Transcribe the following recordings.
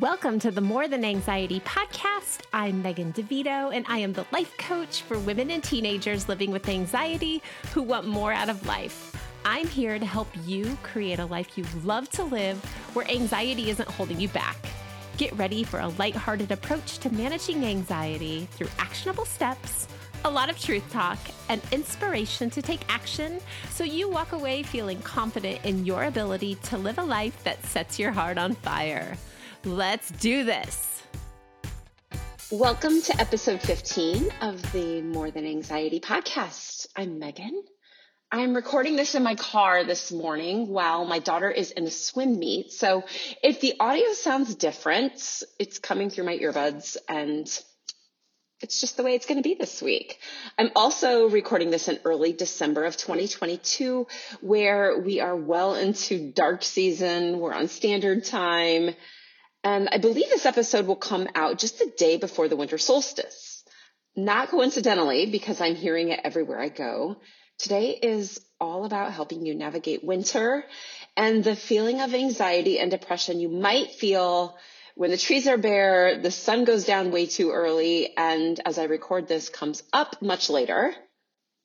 Welcome to the More Than Anxiety podcast. I'm Megan DeVito, and I am the life coach for women and teenagers living with anxiety who want more out of life. I'm here to help you create a life you love to live where anxiety isn't holding you back. Get ready for a lighthearted approach to managing anxiety through actionable steps, a lot of truth talk, and inspiration to take action so you walk away feeling confident in your ability to live a life that sets your heart on fire. Let's do this. Welcome to episode 15 of the More Than Anxiety podcast. I'm Megan. I'm recording this in my car this morning while my daughter is in a swim meet. So if the audio sounds different, it's coming through my earbuds and it's just the way it's going to be this week. I'm also recording this in early December of 2022 where we are well into dark season. We're on standard time. And I believe this episode will come out just the day before the winter solstice. Not coincidentally, because I'm hearing it everywhere I go. Today is all about helping you navigate winter and the feeling of anxiety and depression you might feel when the trees are bare, the sun goes down way too early, and as I record this, comes up much later.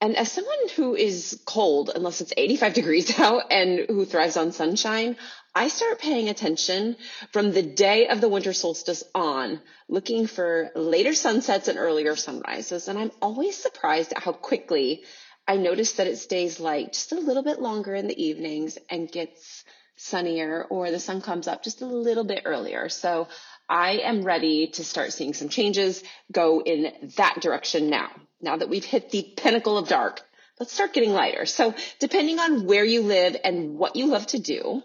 And as someone who is cold, unless it's 85 degrees out and who thrives on sunshine, I start paying attention from the day of the winter solstice on, looking for later sunsets and earlier sunrises. And I'm always surprised at how quickly I notice that it stays light just a little bit longer in the evenings and gets sunnier or the sun comes up just a little bit earlier. So I am ready to start seeing some changes go in that direction now. Now that we've hit the pinnacle of dark, let's start getting lighter. So depending on where you live and what you love to do,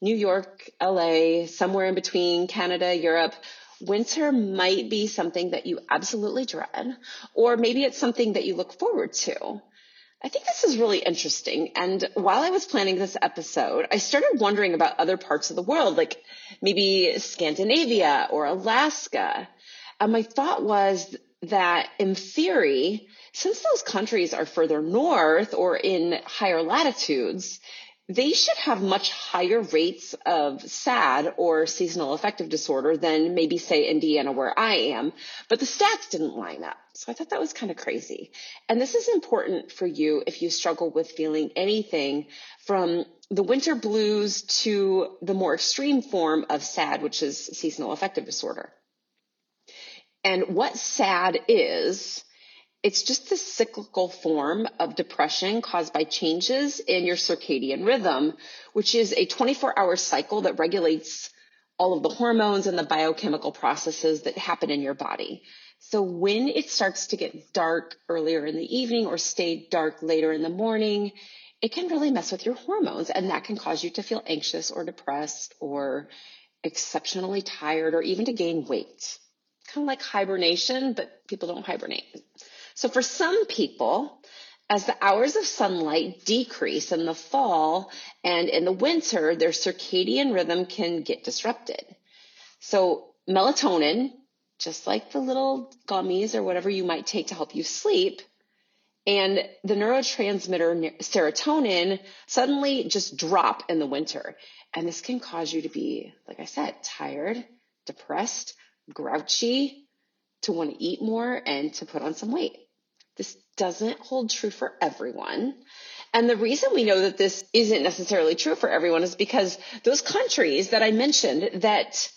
New York, LA, somewhere in between Canada, Europe, winter might be something that you absolutely dread, or maybe it's something that you look forward to. I think this is really interesting. And while I was planning this episode, I started wondering about other parts of the world, like maybe Scandinavia or Alaska. And my thought was that in theory, since those countries are further north or in higher latitudes, they should have much higher rates of SAD or seasonal affective disorder than maybe say Indiana where I am, but the stats didn't line up. So I thought that was kind of crazy. And this is important for you if you struggle with feeling anything from the winter blues to the more extreme form of SAD, which is seasonal affective disorder. And what SAD is, it's just a cyclical form of depression caused by changes in your circadian rhythm, which is a 24 hour cycle that regulates all of the hormones and the biochemical processes that happen in your body. So when it starts to get dark earlier in the evening or stay dark later in the morning, it can really mess with your hormones and that can cause you to feel anxious or depressed or exceptionally tired or even to gain weight. Kind of like hibernation, but people don't hibernate. So for some people, as the hours of sunlight decrease in the fall and in the winter, their circadian rhythm can get disrupted. So melatonin, just like the little gummies or whatever you might take to help you sleep, and the neurotransmitter serotonin suddenly just drop in the winter. And this can cause you to be, like I said, tired, depressed, grouchy, to want to eat more and to put on some weight. This doesn't hold true for everyone. And the reason we know that this isn't necessarily true for everyone is because those countries that I mentioned that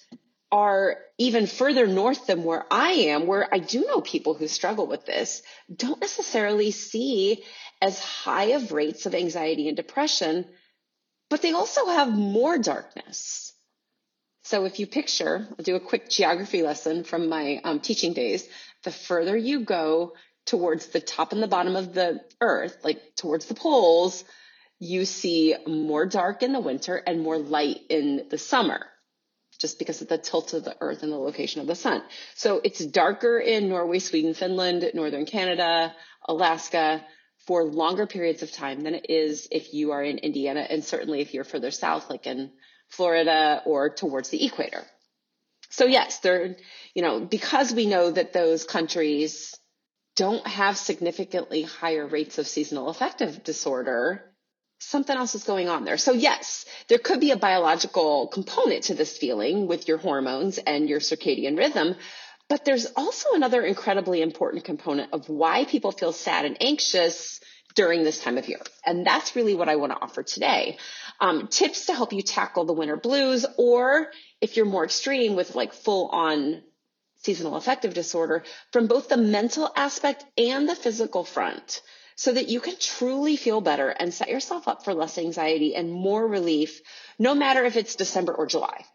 are even further north than where I am, where I do know people who struggle with this, don't necessarily see as high of rates of anxiety and depression, but they also have more darkness. So if you picture, I'll do a quick geography lesson from my um, teaching days. The further you go towards the top and the bottom of the earth, like towards the poles, you see more dark in the winter and more light in the summer, just because of the tilt of the earth and the location of the sun. So it's darker in Norway, Sweden, Finland, northern Canada, Alaska for longer periods of time than it is if you are in Indiana and certainly if you're further south, like in Florida or towards the equator. So yes, there, you know, because we know that those countries don't have significantly higher rates of seasonal affective disorder, something else is going on there. So yes, there could be a biological component to this feeling with your hormones and your circadian rhythm. But there's also another incredibly important component of why people feel sad and anxious during this time of year. And that's really what I want to offer today. Um, tips to help you tackle the winter blues, or if you're more extreme with like full on seasonal affective disorder from both the mental aspect and the physical front so that you can truly feel better and set yourself up for less anxiety and more relief, no matter if it's December or July.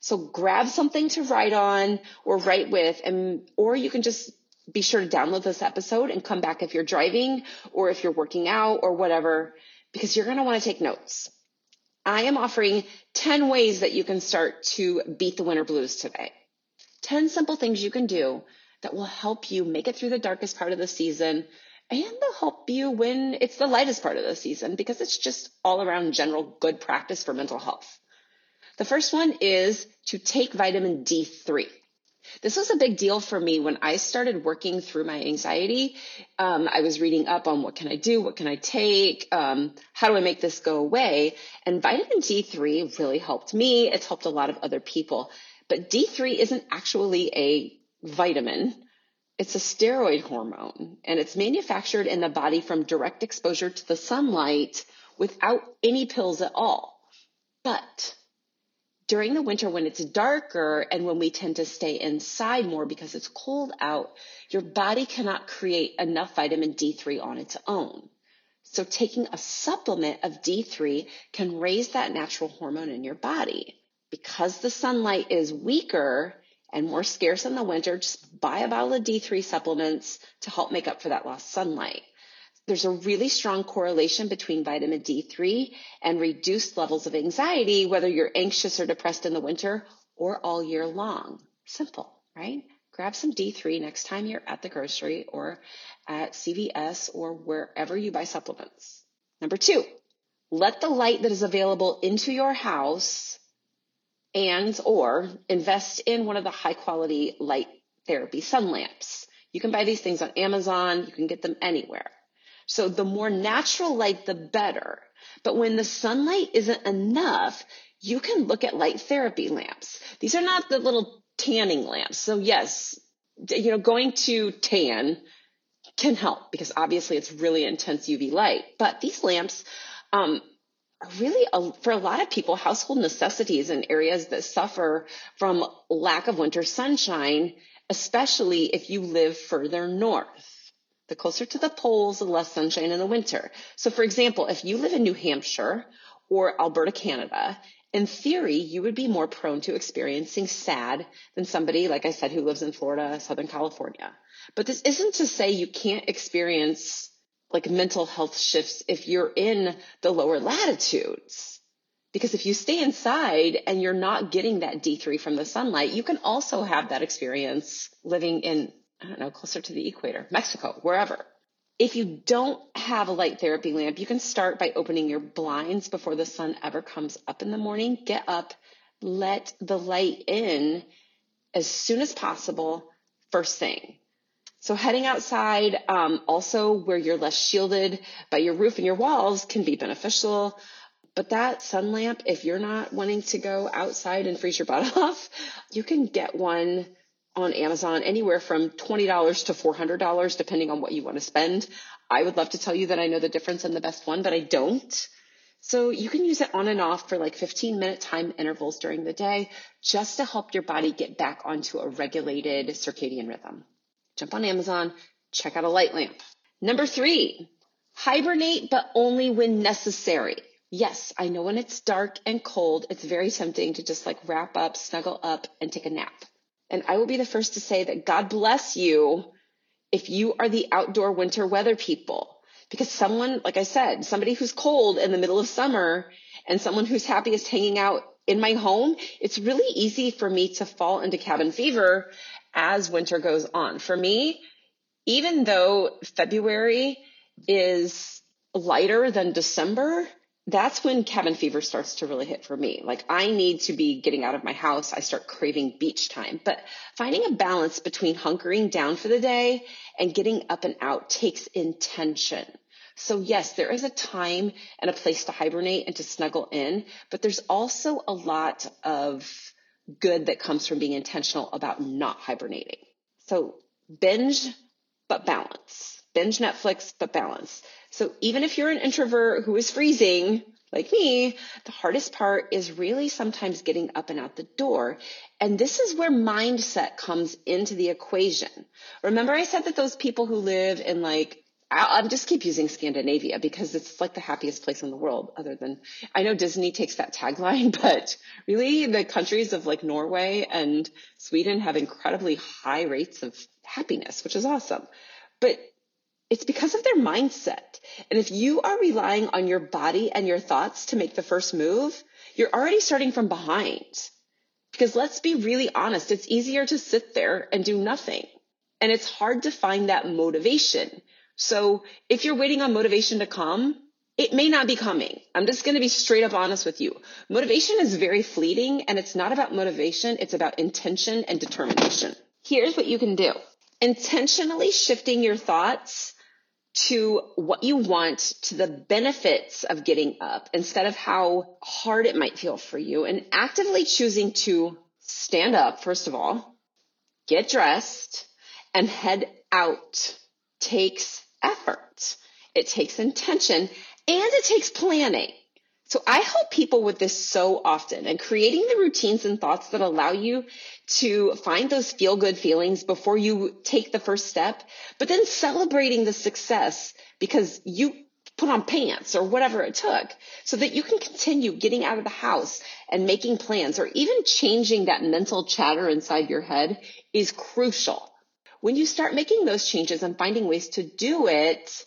So grab something to write on or write with and, or you can just be sure to download this episode and come back if you're driving or if you're working out or whatever, because you're going to want to take notes. I am offering 10 ways that you can start to beat the winter blues today. 10 simple things you can do that will help you make it through the darkest part of the season and they'll help you when it's the lightest part of the season because it's just all around general good practice for mental health. The first one is to take vitamin D3. This was a big deal for me when I started working through my anxiety. Um, I was reading up on what can I do, what can I take, um, how do I make this go away, and vitamin D3 really helped me. It's helped a lot of other people, but D3 isn't actually a vitamin. It's a steroid hormone, and it's manufactured in the body from direct exposure to the sunlight without any pills at all. But during the winter when it's darker and when we tend to stay inside more because it's cold out, your body cannot create enough vitamin D3 on its own. So taking a supplement of D3 can raise that natural hormone in your body. Because the sunlight is weaker and more scarce in the winter, just buy a bottle of D3 supplements to help make up for that lost sunlight there's a really strong correlation between vitamin D3 and reduced levels of anxiety, whether you're anxious or depressed in the winter or all year long. Simple, right? Grab some D3 next time you're at the grocery or at CVS or wherever you buy supplements. Number two, let the light that is available into your house and or invest in one of the high quality light therapy sun lamps. You can buy these things on Amazon. You can get them anywhere. So the more natural light, the better. But when the sunlight isn't enough, you can look at light therapy lamps. These are not the little tanning lamps. So yes, you know, going to tan can help because obviously it's really intense UV light. But these lamps, um, are really a, for a lot of people household necessities in areas that suffer from lack of winter sunshine, especially if you live further north. The closer to the poles, the less sunshine in the winter. So for example, if you live in New Hampshire or Alberta, Canada, in theory, you would be more prone to experiencing sad than somebody, like I said, who lives in Florida, Southern California. But this isn't to say you can't experience like mental health shifts if you're in the lower latitudes. Because if you stay inside and you're not getting that D3 from the sunlight, you can also have that experience living in I don't know, closer to the equator, Mexico, wherever. If you don't have a light therapy lamp, you can start by opening your blinds before the sun ever comes up in the morning. Get up, let the light in as soon as possible, first thing. So heading outside, um, also where you're less shielded by your roof and your walls can be beneficial. But that sun lamp, if you're not wanting to go outside and freeze your butt off, you can get one on Amazon anywhere from $20 to $400, depending on what you want to spend. I would love to tell you that I know the difference in the best one, but I don't. So you can use it on and off for like 15 minute time intervals during the day just to help your body get back onto a regulated circadian rhythm. Jump on Amazon, check out a light lamp. Number three, hibernate, but only when necessary. Yes, I know when it's dark and cold, it's very tempting to just like wrap up, snuggle up, and take a nap. And I will be the first to say that God bless you if you are the outdoor winter weather people. Because someone, like I said, somebody who's cold in the middle of summer and someone who's happiest hanging out in my home, it's really easy for me to fall into cabin fever as winter goes on. For me, even though February is lighter than December, that's when cabin fever starts to really hit for me. Like I need to be getting out of my house. I start craving beach time, but finding a balance between hunkering down for the day and getting up and out takes intention. So yes, there is a time and a place to hibernate and to snuggle in, but there's also a lot of good that comes from being intentional about not hibernating. So binge, but balance. Binge Netflix, but balance. So even if you're an introvert who is freezing, like me, the hardest part is really sometimes getting up and out the door. And this is where mindset comes into the equation. Remember I said that those people who live in like i am just keep using Scandinavia because it's like the happiest place in the world other than, I know Disney takes that tagline, but really the countries of like Norway and Sweden have incredibly high rates of happiness, which is awesome. But it's because of their mindset. And if you are relying on your body and your thoughts to make the first move, you're already starting from behind. Because let's be really honest, it's easier to sit there and do nothing. And it's hard to find that motivation. So if you're waiting on motivation to come, it may not be coming. I'm just going to be straight up honest with you. Motivation is very fleeting and it's not about motivation. It's about intention and determination. Here's what you can do. Intentionally shifting your thoughts to what you want, to the benefits of getting up instead of how hard it might feel for you and actively choosing to stand up, first of all, get dressed and head out takes effort. It takes intention and it takes planning. So I help people with this so often and creating the routines and thoughts that allow you to find those feel good feelings before you take the first step, but then celebrating the success because you put on pants or whatever it took so that you can continue getting out of the house and making plans or even changing that mental chatter inside your head is crucial. When you start making those changes and finding ways to do it,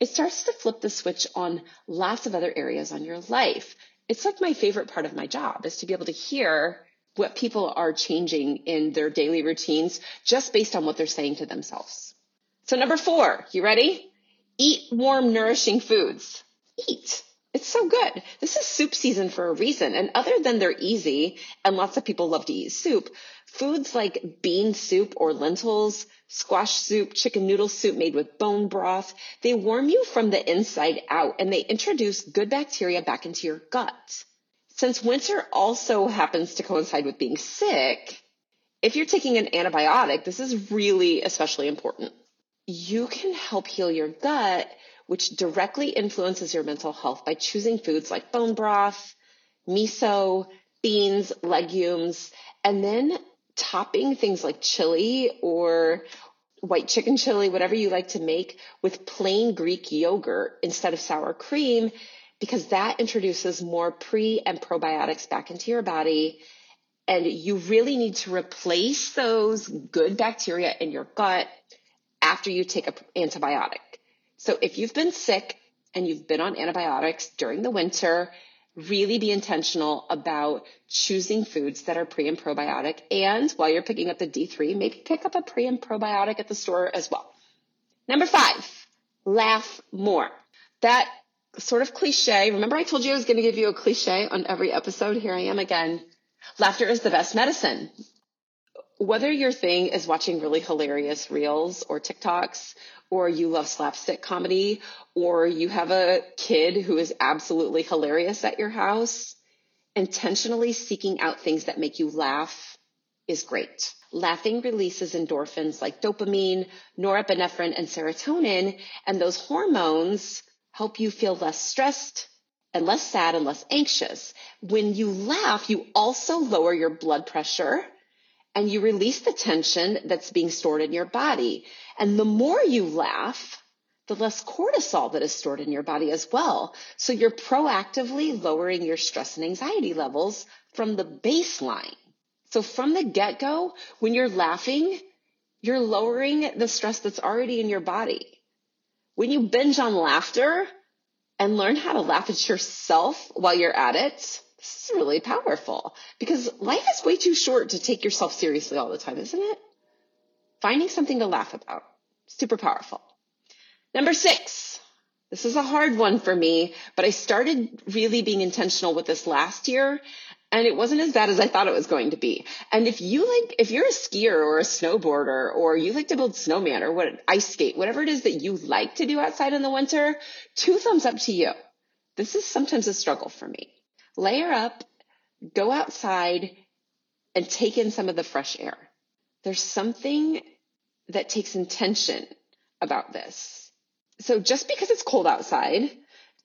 it starts to flip the switch on lots of other areas on your life. It's like my favorite part of my job is to be able to hear what people are changing in their daily routines just based on what they're saying to themselves. So number four, you ready? Eat warm, nourishing foods. Eat. It's so good. This is soup season for a reason. And other than they're easy, and lots of people love to eat soup, foods like bean soup or lentils, squash soup, chicken noodle soup made with bone broth, they warm you from the inside out and they introduce good bacteria back into your gut. Since winter also happens to coincide with being sick, if you're taking an antibiotic, this is really especially important. You can help heal your gut which directly influences your mental health by choosing foods like bone broth, miso, beans, legumes, and then topping things like chili or white chicken chili, whatever you like to make with plain Greek yogurt instead of sour cream, because that introduces more pre and probiotics back into your body. And you really need to replace those good bacteria in your gut after you take an antibiotic. So if you've been sick and you've been on antibiotics during the winter, really be intentional about choosing foods that are pre and probiotic. And while you're picking up the D3, maybe pick up a pre and probiotic at the store as well. Number five, laugh more. That sort of cliche. Remember I told you I was going to give you a cliche on every episode? Here I am again. Laughter is the best medicine. Whether your thing is watching really hilarious reels or TikToks or you love slapstick comedy, or you have a kid who is absolutely hilarious at your house, intentionally seeking out things that make you laugh is great. Laughing releases endorphins like dopamine, norepinephrine, and serotonin, and those hormones help you feel less stressed and less sad and less anxious. When you laugh, you also lower your blood pressure and you release the tension that's being stored in your body. And the more you laugh, the less cortisol that is stored in your body as well. So you're proactively lowering your stress and anxiety levels from the baseline. So from the get go, when you're laughing, you're lowering the stress that's already in your body. When you binge on laughter and learn how to laugh at yourself while you're at it, this is really powerful because life is way too short to take yourself seriously all the time, isn't it? Finding something to laugh about. Super powerful. Number six. This is a hard one for me, but I started really being intentional with this last year. and it wasn't as bad as I thought it was going to be. And if you like, if you're a skier or a snowboarder or you like to build snowman or what ice skate, whatever it is that you like to do outside in the winter, two thumbs up to you. This is sometimes a struggle for me. Layer up, go outside and take in some of the fresh air. There's something that takes intention about this. So just because it's cold outside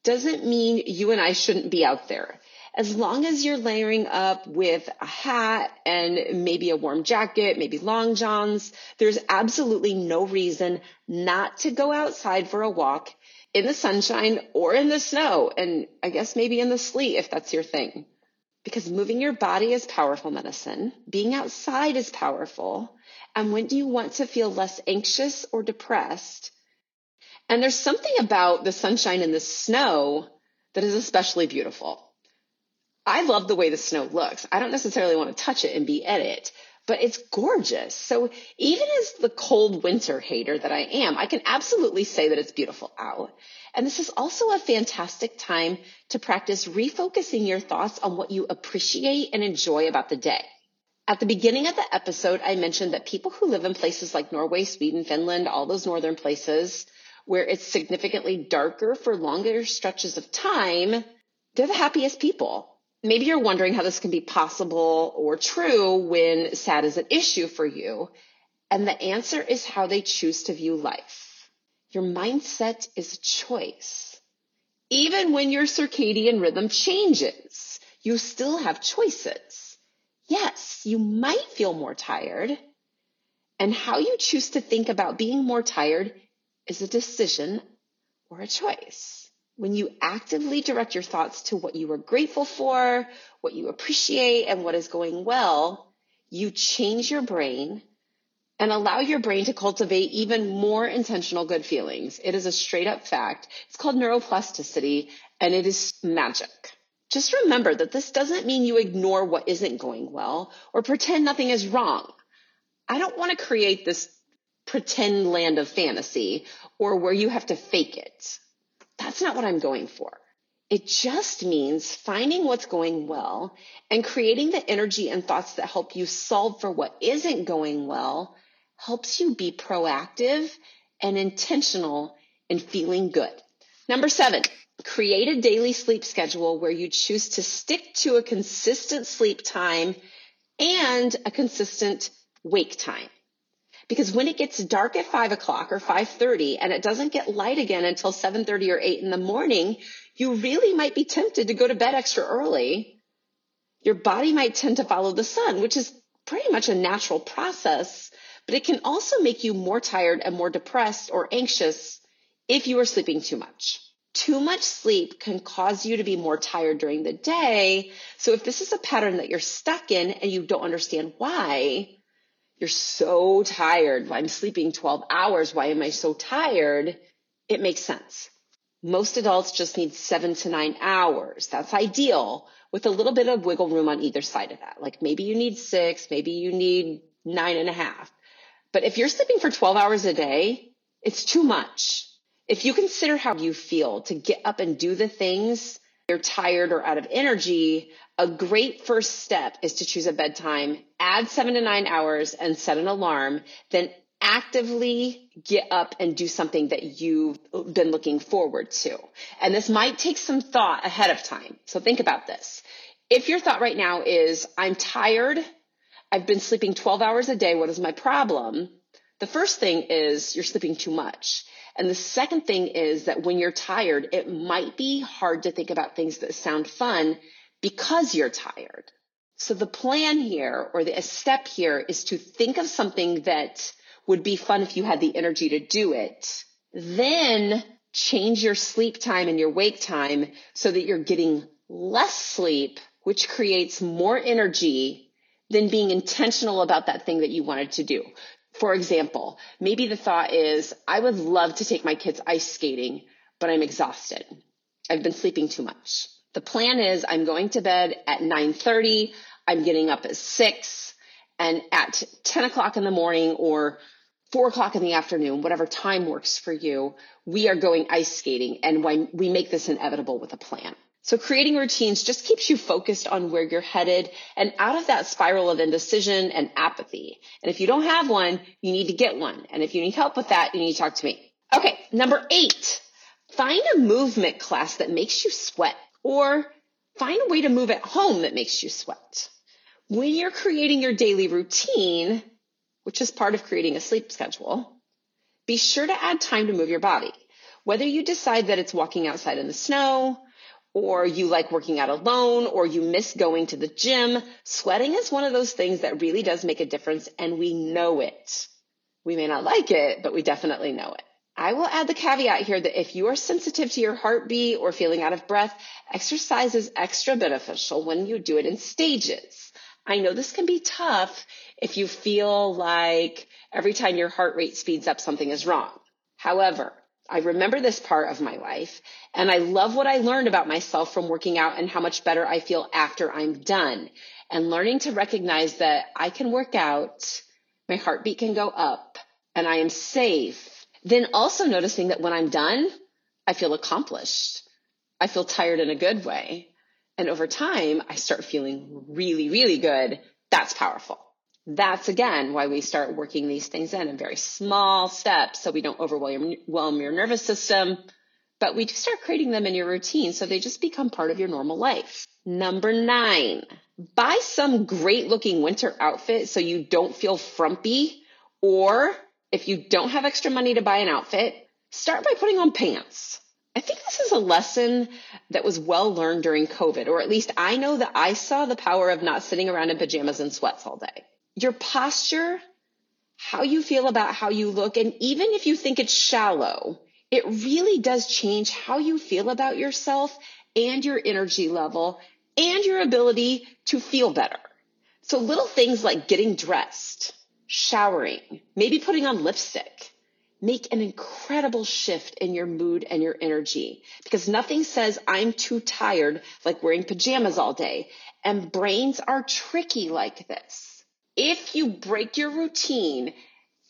doesn't mean you and I shouldn't be out there as long as you're layering up with a hat and maybe a warm jacket, maybe long johns, there's absolutely no reason not to go outside for a walk in the sunshine or in the snow. And I guess maybe in the sleet if that's your thing. Because moving your body is powerful medicine. Being outside is powerful. And when do you want to feel less anxious or depressed? And there's something about the sunshine and the snow that is especially beautiful. I love the way the snow looks. I don't necessarily want to touch it and be at it, but it's gorgeous. So even as the cold winter hater that I am, I can absolutely say that it's beautiful out. And this is also a fantastic time to practice refocusing your thoughts on what you appreciate and enjoy about the day. At the beginning of the episode, I mentioned that people who live in places like Norway, Sweden, Finland, all those northern places where it's significantly darker for longer stretches of time, they're the happiest people maybe you're wondering how this can be possible or true when sad is an issue for you. And the answer is how they choose to view life. Your mindset is a choice. Even when your circadian rhythm changes, you still have choices. Yes, you might feel more tired. And how you choose to think about being more tired is a decision or a choice when you actively direct your thoughts to what you are grateful for, what you appreciate, and what is going well, you change your brain and allow your brain to cultivate even more intentional good feelings. It is a straight up fact. It's called neuroplasticity and it is magic. Just remember that this doesn't mean you ignore what isn't going well or pretend nothing is wrong. I don't want to create this pretend land of fantasy or where you have to fake it. That's not what I'm going for. It just means finding what's going well and creating the energy and thoughts that help you solve for what isn't going well helps you be proactive and intentional in feeling good. Number seven, create a daily sleep schedule where you choose to stick to a consistent sleep time and a consistent wake time. Because when it gets dark at five o'clock or 5.30 and it doesn't get light again until 7.30 or 8 in the morning, you really might be tempted to go to bed extra early. Your body might tend to follow the sun, which is pretty much a natural process, but it can also make you more tired and more depressed or anxious if you are sleeping too much. Too much sleep can cause you to be more tired during the day. So if this is a pattern that you're stuck in and you don't understand why, you're so tired. I'm sleeping 12 hours. Why am I so tired? It makes sense. Most adults just need seven to nine hours. That's ideal with a little bit of wiggle room on either side of that. Like maybe you need six, maybe you need nine and a half. But if you're sleeping for 12 hours a day, it's too much. If you consider how you feel to get up and do the things, you're tired or out of energy, a great first step is to choose a bedtime, add seven to nine hours and set an alarm, then actively get up and do something that you've been looking forward to. And this might take some thought ahead of time. So think about this. If your thought right now is, I'm tired, I've been sleeping 12 hours a day, what is my problem? The first thing is you're sleeping too much. And the second thing is that when you're tired, it might be hard to think about things that sound fun because you're tired. So the plan here or the step here is to think of something that would be fun if you had the energy to do it. Then change your sleep time and your wake time so that you're getting less sleep, which creates more energy than being intentional about that thing that you wanted to do. For example, maybe the thought is, I would love to take my kids ice skating, but I'm exhausted. I've been sleeping too much. The plan is I'm going to bed at 9:30. I'm getting up at six and at 10 o'clock in the morning or four o'clock in the afternoon, whatever time works for you, we are going ice skating and we make this inevitable with a plan. So creating routines just keeps you focused on where you're headed and out of that spiral of indecision and apathy. And if you don't have one, you need to get one. And if you need help with that, you need to talk to me. Okay. Number eight, find a movement class that makes you sweat or find a way to move at home that makes you sweat. When you're creating your daily routine, which is part of creating a sleep schedule, be sure to add time to move your body. Whether you decide that it's walking outside in the snow, or you like working out alone, or you miss going to the gym, sweating is one of those things that really does make a difference and we know it. We may not like it, but we definitely know it. I will add the caveat here that if you are sensitive to your heartbeat or feeling out of breath, exercise is extra beneficial when you do it in stages. I know this can be tough if you feel like every time your heart rate speeds up, something is wrong. However, I remember this part of my life and I love what I learned about myself from working out and how much better I feel after I'm done and learning to recognize that I can work out, my heartbeat can go up and I am safe. Then also noticing that when I'm done, I feel accomplished. I feel tired in a good way. And over time, I start feeling really, really good. That's powerful that's again why we start working these things in in very small steps so we don't overwhelm your nervous system. But we do start creating them in your routine so they just become part of your normal life. Number nine, buy some great looking winter outfit so you don't feel frumpy. Or if you don't have extra money to buy an outfit, start by putting on pants. I think this is a lesson that was well learned during COVID, or at least I know that I saw the power of not sitting around in pajamas and sweats all day your posture, how you feel about how you look, and even if you think it's shallow, it really does change how you feel about yourself and your energy level and your ability to feel better. So little things like getting dressed, showering, maybe putting on lipstick, make an incredible shift in your mood and your energy because nothing says I'm too tired like wearing pajamas all day. And brains are tricky like this if you break your routine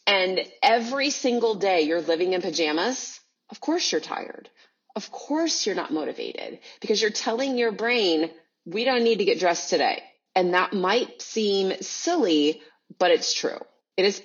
and every single day you're living in pajamas, of course you're tired. Of course you're not motivated because you're telling your brain, we don't need to get dressed today. And that might seem silly, but it's true. It is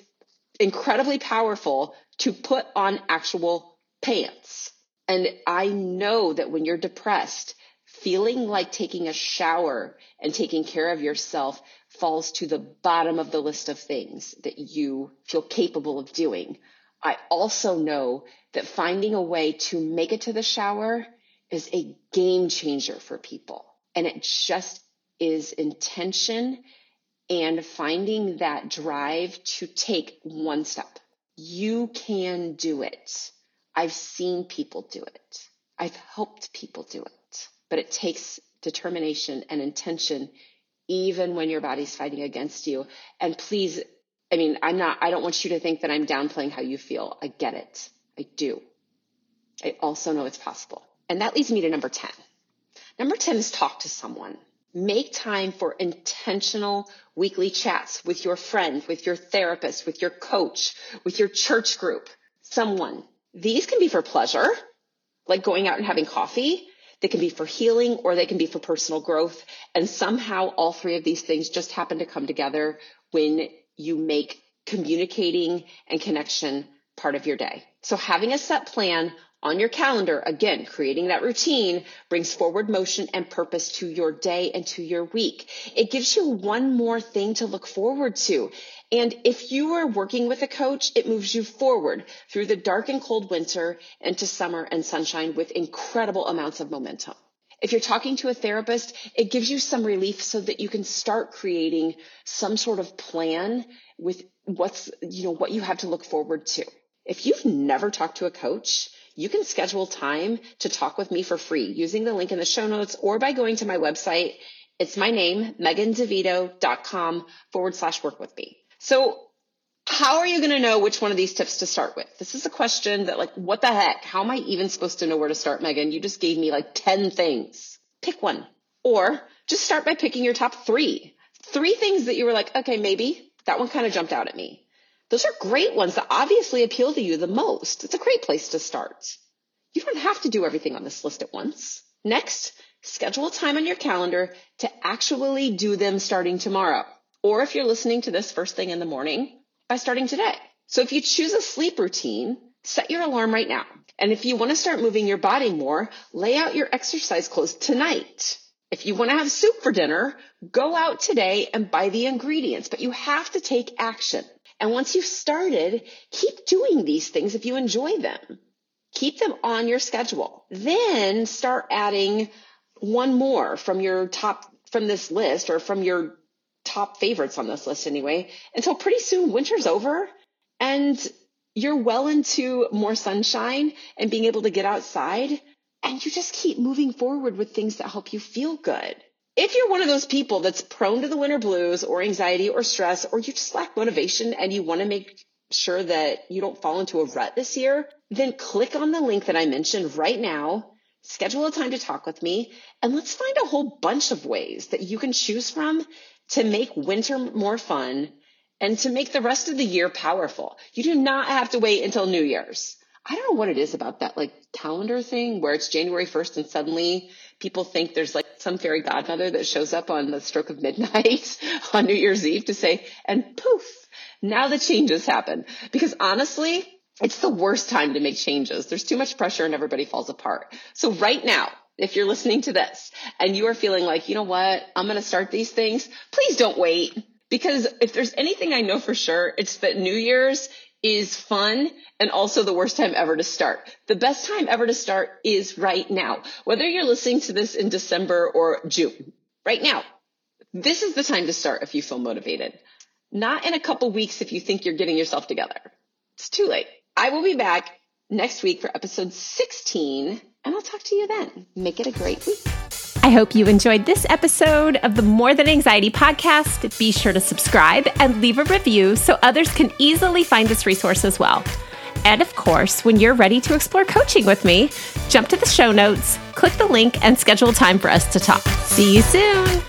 incredibly powerful to put on actual pants. And I know that when you're depressed, feeling like taking a shower and taking care of yourself falls to the bottom of the list of things that you feel capable of doing. I also know that finding a way to make it to the shower is a game changer for people. And it just is intention and finding that drive to take one step. You can do it. I've seen people do it. I've helped people do it, but it takes determination and intention even when your body's fighting against you. And please, I mean, I'm not, I don't want you to think that I'm downplaying how you feel. I get it. I do. I also know it's possible. And that leads me to number 10. Number 10 is talk to someone. Make time for intentional weekly chats with your friend, with your therapist, with your coach, with your church group, someone. These can be for pleasure, like going out and having coffee. They can be for healing or they can be for personal growth. And somehow all three of these things just happen to come together when you make communicating and connection part of your day. So having a set plan on your calendar, again, creating that routine brings forward motion and purpose to your day and to your week. It gives you one more thing to look forward to. And if you are working with a coach, it moves you forward through the dark and cold winter into summer and sunshine with incredible amounts of momentum. If you're talking to a therapist, it gives you some relief so that you can start creating some sort of plan with what's, you know, what you have to look forward to. If you've never talked to a coach, you can schedule time to talk with me for free using the link in the show notes or by going to my website. It's my name, megandevito.com forward slash work with me. So how are you going to know which one of these tips to start with? This is a question that like, what the heck? How am I even supposed to know where to start, Megan? You just gave me like 10 things. Pick one or just start by picking your top three. Three things that you were like, okay, maybe that one kind of jumped out at me. Those are great ones that obviously appeal to you the most. It's a great place to start. You don't have to do everything on this list at once. Next, schedule time on your calendar to actually do them starting tomorrow. Or if you're listening to this first thing in the morning, by starting today. So if you choose a sleep routine, set your alarm right now. And if you want to start moving your body more, lay out your exercise clothes tonight. If you want to have soup for dinner, go out today and buy the ingredients, but you have to take action. And once you've started, keep doing these things if you enjoy them. Keep them on your schedule. Then start adding one more from your top, from this list or from your top favorites on this list anyway, until pretty soon winter's over and you're well into more sunshine and being able to get outside and you just keep moving forward with things that help you feel good. If you're one of those people that's prone to the winter blues or anxiety or stress, or you just lack motivation and you want to make sure that you don't fall into a rut this year, then click on the link that I mentioned right now, schedule a time to talk with me, and let's find a whole bunch of ways that you can choose from to make winter more fun and to make the rest of the year powerful. You do not have to wait until New Year's. I don't know what it is about that like calendar thing where it's January 1st and suddenly people think there's like some fairy godmother that shows up on the stroke of midnight on New Year's Eve to say, and poof, now the changes happen. Because honestly, it's the worst time to make changes. There's too much pressure and everybody falls apart. So right now, if you're listening to this and you are feeling like, you know what, I'm going to start these things, please don't wait. Because if there's anything I know for sure, it's that New Year's is fun and also the worst time ever to start. The best time ever to start is right now. Whether you're listening to this in December or June, right now. This is the time to start if you feel motivated. Not in a couple weeks if you think you're getting yourself together. It's too late. I will be back next week for episode 16 and I'll talk to you then. Make it a great week. I hope you enjoyed this episode of the More Than Anxiety podcast. Be sure to subscribe and leave a review so others can easily find this resource as well. And of course, when you're ready to explore coaching with me, jump to the show notes, click the link, and schedule time for us to talk. See you soon.